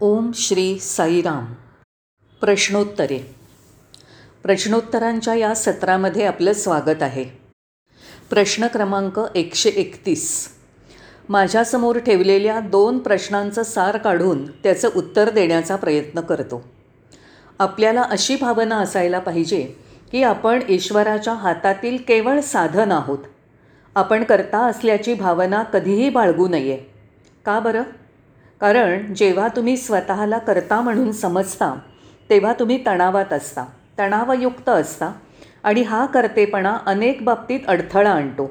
ओम श्री साईराम. प्रश्नोत्तरे. प्रश्नोत्तरांच्या या सत्रामध्ये आपलं स्वागत आहे. प्रश्न क्रमांक एकशे एकतीस. माझ्यासमोर ठेवलेल्या दोन प्रश्नांचं सार काढून त्याचं उत्तर देण्याचा प्रयत्न करतो. आपल्याला अशी भावना असायला पाहिजे की आपण ईश्वराच्या हातातील केवळ साधन आहोत. आपण करता असल्याची भावना कधीही बाळगू नये. का बरं? कारण जेव्हा तुम्ही स्वतःला करता म्हणून समजता तेव्हा तुम्ही तणावात असता तणावयुक्त असता आणि हा कर्तेपणा अनेक बाबतीत अडथळा आणतो.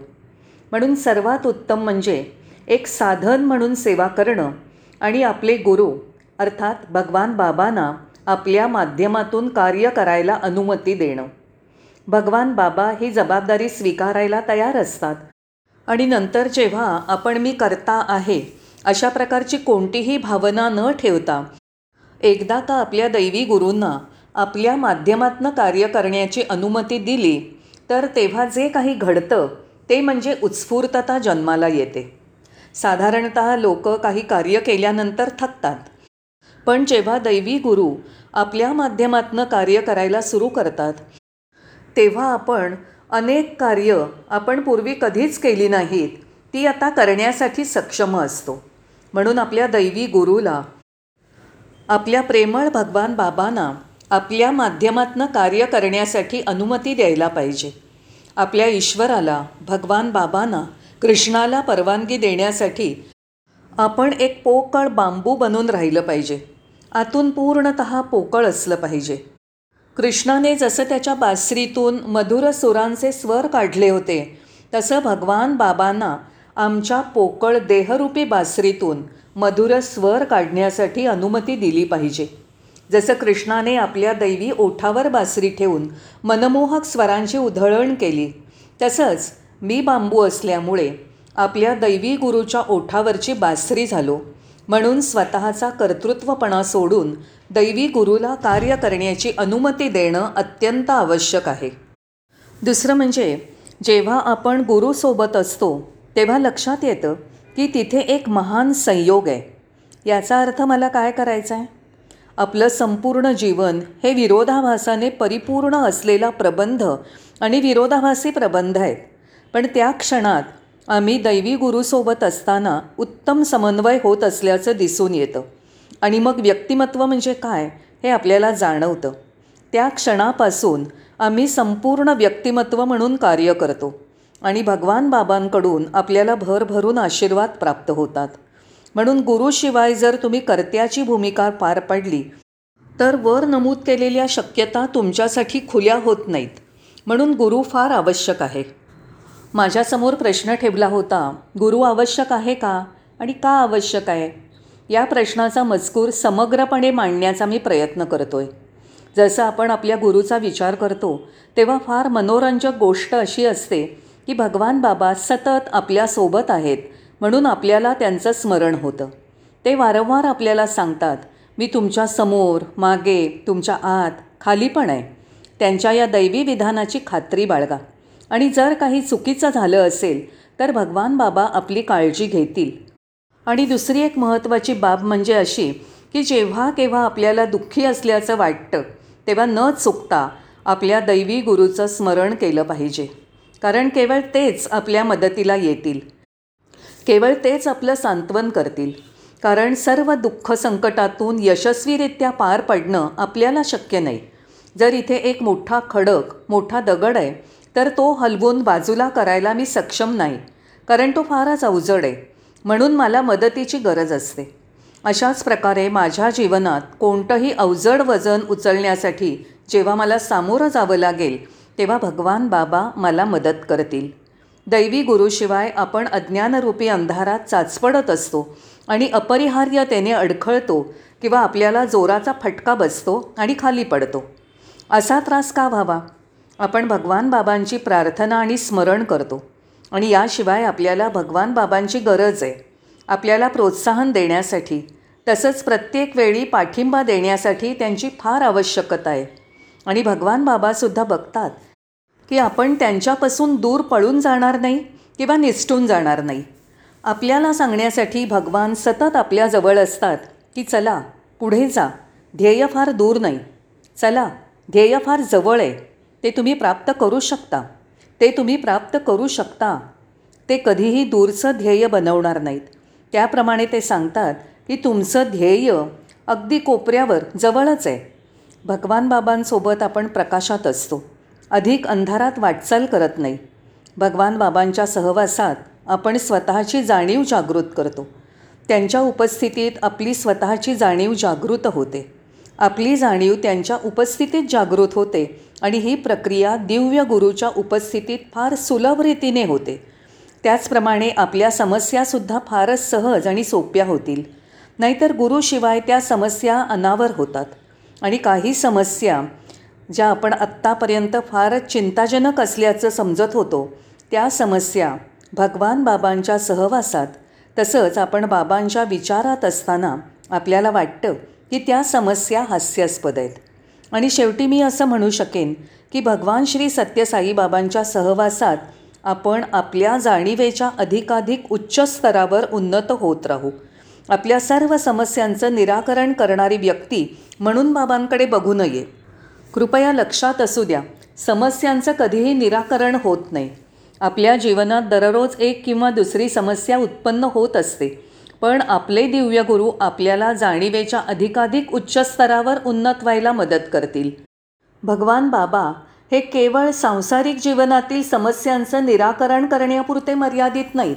म्हणून सर्वात उत्तम म्हणजे एक साधन म्हणून सेवा करणं आणि आपले गुरु अर्थात भगवान बाबांना आपल्या माध्यमातून कार्य करायला अनुमती देणं. भगवान बाबा ही जबाबदारी स्वीकारायला तयार असतात. आणि नंतर जेव्हा आपण मी करता आहे अशा प्रकारची कोणतीही भावना न ठेवता एकदा का आपल्या दैवी गुरूंना आपल्या माध्यमातनं कार्य करण्याची अनुमती दिली तर तेव्हा जे काही घडतं ते म्हणजे उत्स्फूर्तता जन्माला येते. साधारणत लोक काही कार्य केल्यानंतर थकतात. पण जेव्हा दैवी गुरु आपल्या माध्यमातनं कार्य करायला सुरू करतात तेव्हा आपण अनेक कार्य आपण पूर्वी कधीच केली नाहीत ती आता करण्यासाठी सक्षम असतो. म्हणून आपल्या दैवी गुरुला आपल्या प्रेमळ भगवान बाबांना आपल्या माध्यमातनं कार्य करण्यासाठी अनुमती द्यायला पाहिजे. आपल्या ईश्वराला भगवान बाबांना कृष्णाला परवानगी देण्यासाठी आपण एक पोकळ बांबू बनून राहिलं पाहिजे. आतून पूर्णत पोकळ असलं पाहिजे. कृष्णाने जसं त्याच्या बासरीतून मधुर सुरांचे स्वर काढले होते तसं भगवान बाबांना आमच्या पोकळ देहरूपी बासरीतून मधुर स्वर काढण्यासाठी अनुमती दिली पाहिजे. जसं कृष्णाने आपल्या दैवी ओठावर बासरी ठेवून मनमोहक स्वरांची उधळण केली तसंच मी बांबू असल्यामुळे आपल्या दैवी गुरुच्या ओठावरची बासरी झालो. म्हणून स्वतःचा कर्तृत्वपणा सोडून दैवी गुरुला कार्य करण्याची अनुमती देणं अत्यंत आवश्यक आहे. दुसरं म्हणजे जेव्हा आपण गुरुसोबत असतो तेव्हा लक्षात येतं की तिथे एक महान संयोग आहे. याचा अर्थ मला काय करायचा आहे आपलं संपूर्ण जीवन हे विरोधाभासाने परिपूर्ण असलेला प्रबंध आणि विरोधाभासी प्रबंध आहेत. पण त्या क्षणात आम्ही दैवी गुरुसोबत असताना उत्तम समन्वय होत असल्याचं दिसून येतं. आणि मग व्यक्तिमत्व म्हणजे काय हे आपल्याला जाणवतं. त्या क्षणापासून आम्ही संपूर्ण व्यक्तिमत्व म्हणून कार्य करतो. आणि भगवान बाबांकडून आपल्याला भरभरून आशीर्वाद प्राप्त होतात. म्हणून गुरुशिवाय जर तुम्ही कर्त्याची भूमिका पार पाडली तर वर नमूद केलेल्या शक्यता तुमच्यासाठी खुल्या होत नाहीत. म्हणून गुरु फार आवश्यक आहे. माझ्यासमोर प्रश्न ठेवला होता गुरु आवश्यक आहे का? आणि का आवश्यक आहे? या प्रश्नाचा मजकूर समग्रपणे मांडण्याचा मी प्रयत्न करतो आहे जसं आपण आपल्या गुरुचा विचार करतो तेव्हा फार मनोरंजक गोष्ट अशी असते की भगवान बाबा सतत आपल्यासोबत आहेत म्हणून आपल्याला त्यांचं स्मरण होतं. ते वारंवार आपल्याला सांगतात मी तुमच्यासमोर मागे तुमच्या आत खाली पण आहे. त्यांच्या या दैवी विधानाची खात्री बाळगा. आणि जर काही चुकीचं झालं असेल तर भगवान बाबा आपली काळजी घेतील. आणि दुसरी एक महत्त्वाची बाब म्हणजे अशी की जेव्हा केव्हा आपल्याला दुःखी असल्याचं वाटतं तेव्हा न चुकता आपल्या दैवी गुरुचं स्मरण केलं पाहिजे. कारण केवळ तेच आपल्या मदतीला येतील. केवळ तेच आपलं सांत्वन करतील. कारण सर्व दुःख संकटातून यशस्वीरित्या पार पडणं आपल्याला शक्य नाही. जर इथे एक मोठा खडक मोठा दगड आहे तर तो हलवून बाजूला करायला मी सक्षम नाही. कारण तो फारच अवजड आहे. म्हणून मला मदतीची गरज असते. अशाच प्रकारे माझ्या जीवनात कोणतंही अवजड वजन उचलण्यासाठी जेव्हा मला सामोरं जावं लागेल तेव्हा भगवान बाबा मला मदत करतील. दैवी गुरुशिवाय आपण अज्ञानरूपी अंधारात चाचपडत असतो आणि अपरिहार्यतेने अडखळतो किंवा आपल्याला जोराचा फटका बसतो आणि खाली पडतो. असा त्रास का व्हावा? आपण भगवान बाबांची प्रार्थना आणि स्मरण करतो आणि याशिवाय आपल्याला भगवान बाबांची गरज आहे. आपल्याला प्रोत्साहन देण्यासाठी तसंच प्रत्येक वेळी पाठिंबा देण्यासाठी त्यांची फार आवश्यकता आहे. आणि भगवान बाबासुद्धा बघतात की आपण त्यांच्यापासून दूर पळून जाणार नाही किंवा निसटून जाणार नाही. आपल्याला सांगण्यासाठी भगवान सतत आपल्याजवळ असतात की चला पुढे जा ध्येय फार दूर नाही. चला ध्येय फार जवळ आहे. ते तुम्ही प्राप्त करू शकता. ते तुम्ही प्राप्त करू शकता. ते कधीही दूरचं ध्येय बनवणार नाहीत. त्याप्रमाणे ते सांगतात की तुमचं ध्येय अगदी कोपऱ्यावर जवळच आहे. भगवान बाबांसोबत आपण प्रकाशात असतो. अधिक अंधारात वाटचाल करत नाही. भगवान बाबांच्या सहवासात आपण स्वतःची जाणीव जागृत करतो. त्यांच्या उपस्थितीत आपली स्वतःची जाणीव जागृत होते. आपली जाणीव त्यांच्या उपस्थितीत जागृत होते आणि ही प्रक्रिया दिव्य गुरूच्या उपस्थितीत फार सुलभ रीतीने होते. त्याचप्रमाणे आपल्या समस्यासुद्धा फारच सहज आणि सोप्या होतील. नाहीतर गुरुशिवाय त्या समस्या अनावर होतात. आणि काही समस्या ज्या आपण आत्तापर्यंत फारच चिंताजनक असल्याचं समजत होतो त्या समस्या भगवान बाबांच्या सहवासात तसंच आपण बाबांच्या विचारात असताना आपल्याला वाटतं की त्या समस्या हास्यास्पद आहेत. आणि शेवटी मी असं म्हणू शकेन की भगवान श्री सत्यसाईबाबांच्या सहवासात आपण आपल्या जाणीवेच्या अधिकाधिक उच्च स्तरावर उन्नत होत राहू. आपल्या सर्व समस्यांचं निराकरण करणारी व्यक्ती म्हणून बाबांकडे बघू नये. कृपया लक्षात असू द्या समस्यांचं कधीही निराकरण होत नाही. आपल्या जीवनात दररोज एक किंवा दुसरी समस्या उत्पन्न होत असते पण आपले दिव्य गुरु आपल्याला जाणीवेच्या अधिकाधिक उच्च स्तरावर उन्नत व्हायला मदत करतील. भगवान बाबा हे केवळ सांसारिक जीवनातील समस्यांचं निराकरण करण्यापुरते मर्यादित नाहीत.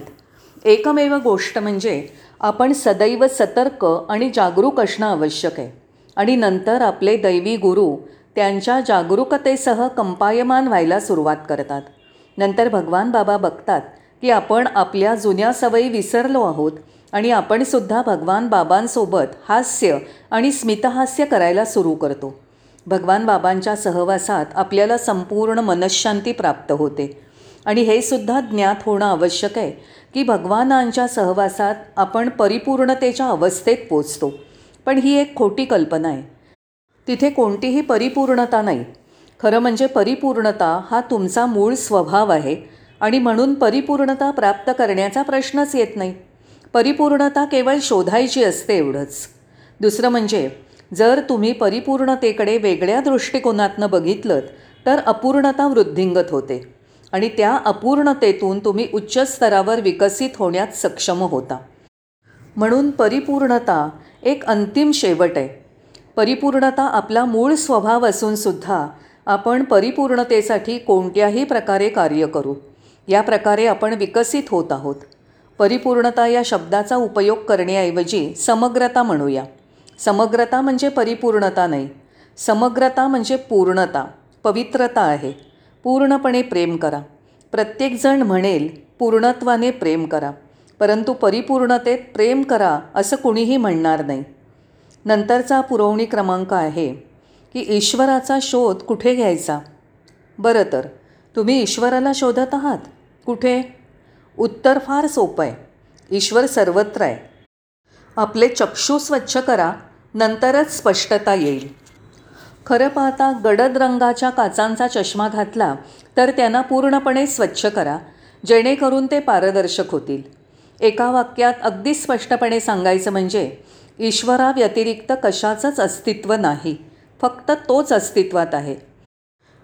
एकमेव गोष्ट म्हणजे आपण सदैव सतर्क आणि जागरूक असणं आवश्यक आहे. आणि नंतर आपले दैवी गुरु त्यांच्या जागरूकतेसह कंपायमान व्हायला सुरुवात करतात. नंतर भगवान बाबा बघतात की आपण आपल्या जुन्या सवयी विसरलो आहोत आणि आपणसुद्धा भगवान बाबांसोबत हास्य आणि स्मितहास्य करायला सुरू करतो. भगवान बाबांच्या सहवासात आपल्याला संपूर्ण मनशांती प्राप्त होते. आणि हे सुद्धा ज्ञात होणं आवश्यक आहे की भगवानांच्या सहवासात आपण परिपूर्णतेच्या अवस्थेत पोचतो. पण ही एक खोटी कल्पना आहे. तिथे कोणतीही परिपूर्णता नाही. खरं म्हणजे परिपूर्णता हा तुमचा मूळ स्वभाव आहे आणि म्हणून परिपूर्णता प्राप्त करण्याचा प्रश्नच येत नाही. परिपूर्णता केवळ शोधायची असते एवढंच. दुसरं म्हणजे जर तुम्ही परिपूर्णतेकडे वेगळ्या दृष्टिकोनातनं बघितलं तर अपूर्णता वृद्धिंगत होते. आणि त्या अपूर्णतेतून तुम्ही उच्च स्तरावर विकसित होण्यात सक्षम होता. म्हणून परिपूर्णता एक अंतिम शेवट आहे. परिपूर्णता आपला मूळ स्वभाव असूनसुद्धा आपण परिपूर्णतेसाठी कोणत्याही प्रकारे कार्य करू. या प्रकारे आपण विकसित होत आहोत. परिपूर्णता या शब्दाचा उपयोग करण्याऐवजी समग्रता म्हणूया. समग्रता म्हणजे परिपूर्णता नाही. समग्रता म्हणजे पूर्णता पवित्रता आहे. पूर्णपणे प्रेम करा. प्रत्येकजण म्हणेल पूर्णत्वाने प्रेम करा. परंतु परिपूर्णतेत प्रेम करा असं कुणीही म्हणणार नाही. नंतरचा पुरवणी क्रमांक आहे की ईश्वराचा शोध कुठे घ्यायचा? बरं तर तुम्ही ईश्वराला शोधत आहात? कुठे? उत्तर फार सोपं आहे. ईश्वर सर्वत्र आहे. आपले चक्षू स्वच्छ करा नंतरच स्पष्टता येईल. खरं पाहता गडद रंगाच्या काचांचा चष्मा घातला तर त्यांना पूर्णपणे स्वच्छ करा जेणेकरून ते पारदर्शक होतील. एका वाक्यात अगदी स्पष्टपणे सांगायचं म्हणजे ईश्वराव्यतिरिक्त कशाचंच अस्तित्व नाही फक्त तोच अस्तित्वात आहे.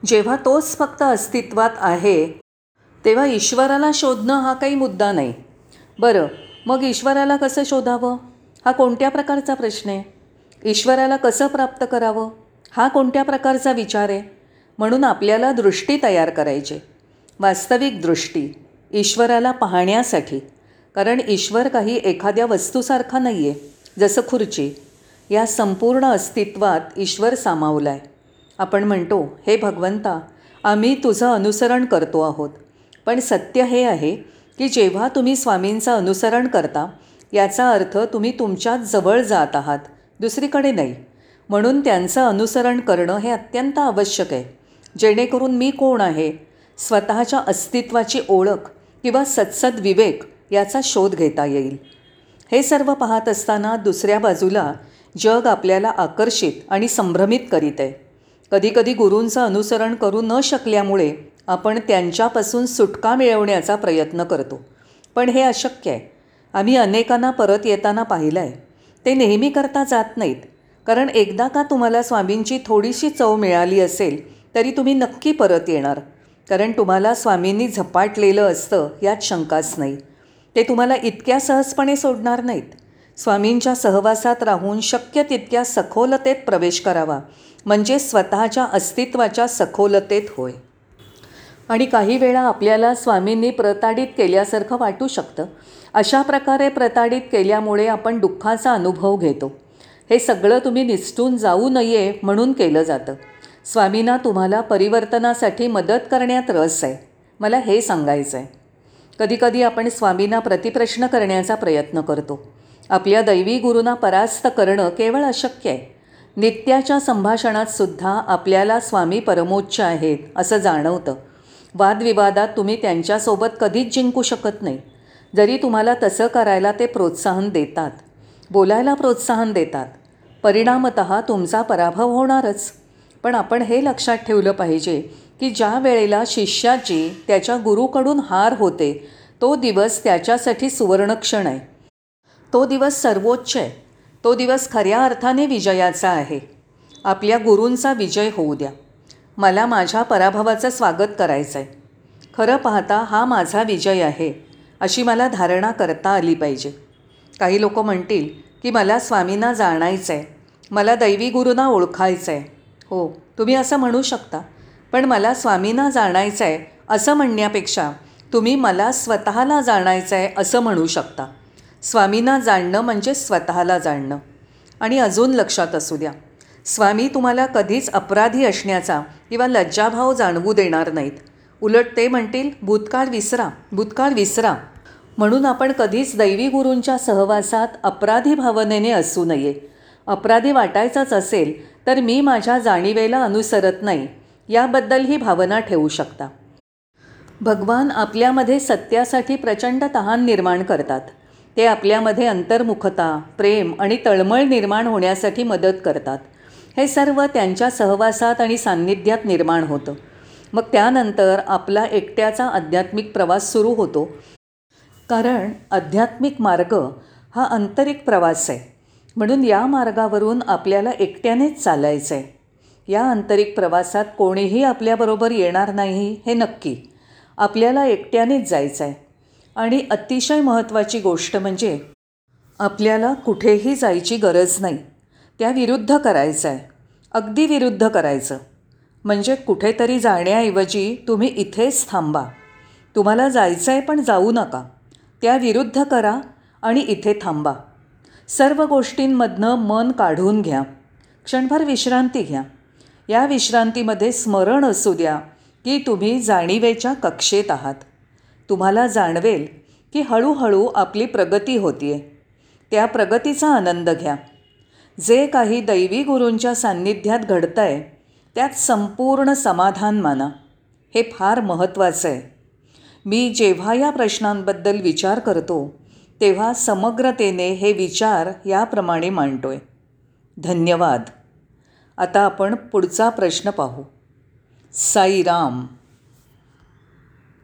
जेव्हा तोच फक्त अस्तित्वात आहे तेव्हा ईश्वराला शोधणं हा काही मुद्दा नाही. बरं मग ईश्वराला कसं शोधावं? हा कोणत्या प्रकारचा प्रश्न आहे? ईश्वराला कसं प्राप्त करावं? हा कोणत्या प्रकारचा विचार आहे? म्हणून आपल्याला दृष्टी तयार करायची. वास्तविक दृष्टी ईश्वराला पाहण्यासाठी. कारण ईश्वर काही एखाद्या वस्तूसारखा नाही आहे जसं खुर्ची. या संपूर्ण अस्तित्वात ईश्वर सामावला आहे आपण म्हणतो हे भगवंता आम्ही तुझं अनुसरण करतो आहोत. पण सत्य हे आहे की जेव्हा तुम्ही स्वामींचं अनुसरण करता याचा अर्थ तुम्ही तुमच्याच जवळ जात आहात. दुसरीकडे नाही. म्हणून त्यांचं अनुसरण करणं हे अत्यंत आवश्यक आहे. जेणेकरून मी कोण आहे? स्वतःच्या अस्तित्वाची ओळख किंवा सत्सद विवेक याचा शोध घेता येईल. हे सर्व पाहत असताना दुसऱ्या बाजूला जग आपल्याला आकर्षित आणि संभ्रमित करीत आहे. कधीकधी गुरूंचं अनुसरण करू न शकल्यामुळे आपण त्यांच्यापासून सुटका मिळवण्याचा प्रयत्न करतो. पण हे अशक्य आहे. आम्ही अनेकांना परत येताना पाहिलं आहे ते नेहमी करता जात नाहीत. कारण एकदा का तुम्हाला स्वामींची थोडीशी चव मिळाली असेल तरी तुम्ही नक्की परत येणार. कारण तुम्हाला स्वामींनी झपाटलेलं असतं यात शंकाच नाही. ते तुम्हाला इतक्या सहजपणे सोडणार नाहीत. स्वामींच्या सहवासात राहून शक्य तितक्या सखोलतेत प्रवेश करावा म्हणजे स्वतःच्या अस्तित्वाच्या सखोलतेत होय. आणि काही वेळा आपल्याला स्वामींनी प्रताडित केल्यासारखं वाटू शकतं. अशा प्रकारे प्रताडित केल्यामुळे आपण दुःखाचा अनुभव घेतो. हे सगळं तुम्ही निसटून जाऊ नये म्हणून केलं जातं. स्वामींना तुम्हाला परिवर्तनासाठी मदत करण्यात रस आहे. मला हे सांगायचं आहे कधीकधी आपण स्वामींना प्रतिप्रश्न करण्याचा प्रयत्न करतो. आपल्या दैवी गुरूंना परास्त करणं केवळ अशक्य आहे. नित्याच्या संभाषणात सुद्धा आपल्याला स्वामी परमोच्च आहेत असं जाणवतं. वादविवादात तुम्ही त्यांच्यासोबत कधीच जिंकू शकत नाही. जरी तुम्हाला तसं करायला ते प्रोत्साहन देतात. बोलायला प्रोत्साहन देतात. परिणामत तुमचा पराभव होणारच. पण आपण हे लक्षात ठेवलं पाहिजे की ज्या वेळेला शिष्याची त्याच्या गुरुकडून हार होते तो दिवस त्याच्यासाठी सुवर्णक्षण आहे. तो दिवस सर्वोच्च आहे. तो दिवस खऱ्या अर्थाने विजयाचा आहे. आपल्या गुरूंचा विजय होऊ द्या. मला माझ्या पराभवाचं स्वागत करायचं आहे खरं पाहता हा माझा विजय आहे अशी मला धारणा करता आली पाहिजे. काही लोक म्हणतील की मला स्वामींना जाणायचं आहे मला दैवी गुरूंना ओळखायचं आहे हो तुम्ही असं म्हणू शकता. पण मला स्वामींना जाणायचं आहे असं म्हणण्यापेक्षा तुम्ही मला स्वतःला जाणायचं आहे असं म्हणू शकता. स्वामींना जाणणं म्हणजे स्वतःला जाणणं. आणि अजून लक्षात असू द्या स्वामी तुम्हाला कधीच अपराधी असण्याचा किंवा लज्जाभाव जाणवू देणार नाहीत. उलट ते म्हणतील भूतकाळ विसरा भूतकाळ विसरा. म्हणून आपण कधीच दैवी गुरूंच्या सहवासात अपराधी भावनेने असू नये. अपराधी वाटायचाच असेल तर मी माझ्या जाणीवेला अनुसरत नाही. याबद्दल ही भावना ठेवू शकता. भगवान आपल्यामध्ये सत्यासाठी प्रचंड तहान निर्माण करतात. ते आपल्यामध्ये अंतर्मुखता प्रेम आणि तळमळ निर्माण होण्यासाठी मदत करतात. हे सर्व त्यांच्या सहवासात आणि सान्निध्यात निर्माण होतं. मग त्यानंतर आपला एकट्याचा आध्यात्मिक प्रवास सुरू होतो. कारण आध्यात्मिक मार्ग हा आंतरिक प्रवास आहे. म्हणून या मार्गावरून आपल्याला एकट्यानेच चालायचं आहे या आंतरिक प्रवासात कोणीही आपल्याबरोबर येणार नाही हे नक्की. आपल्याला एकट्यानेच जायचं आहे आणि अतिशय महत्त्वाची गोष्ट म्हणजे आपल्याला कुठेही जायची गरज नाही. त्या विरुद्ध करायचं आहे अगदी विरुद्ध करायचं. म्हणजे कुठेतरी जाण्याऐवजी तुम्ही इथेच थांबा. तुम्हाला जायचं आहे पण जाऊ नका. त्या विरुद्ध करा आणि इथे थांबा. सर्व गोष्टींमधनं मन काढून घ्या. क्षणभर विश्रांती घ्या. या विश्रांतीमध्ये स्मरण असू द्या की तुम्ही जाणीवेच्या कक्षेत आहात. तुम्हाला जाणवेल की हळूहळू आपली प्रगती होती आहे त्या प्रगतीचा आनंद घ्या. जे काही दैवी गुरूंच्या सान्निध्यात घडतं आहे त्यात संपूर्ण समाधान माना. हे फार महत्त्वाचं आहे. मी जेव्हा या प्रश्नांबद्दल विचार करतो तेव्हा समग्रतेने हे विचार याप्रमाणे मांडतोय. धन्यवाद. आता आपण पुढचा प्रश्न पाहू. साईराम.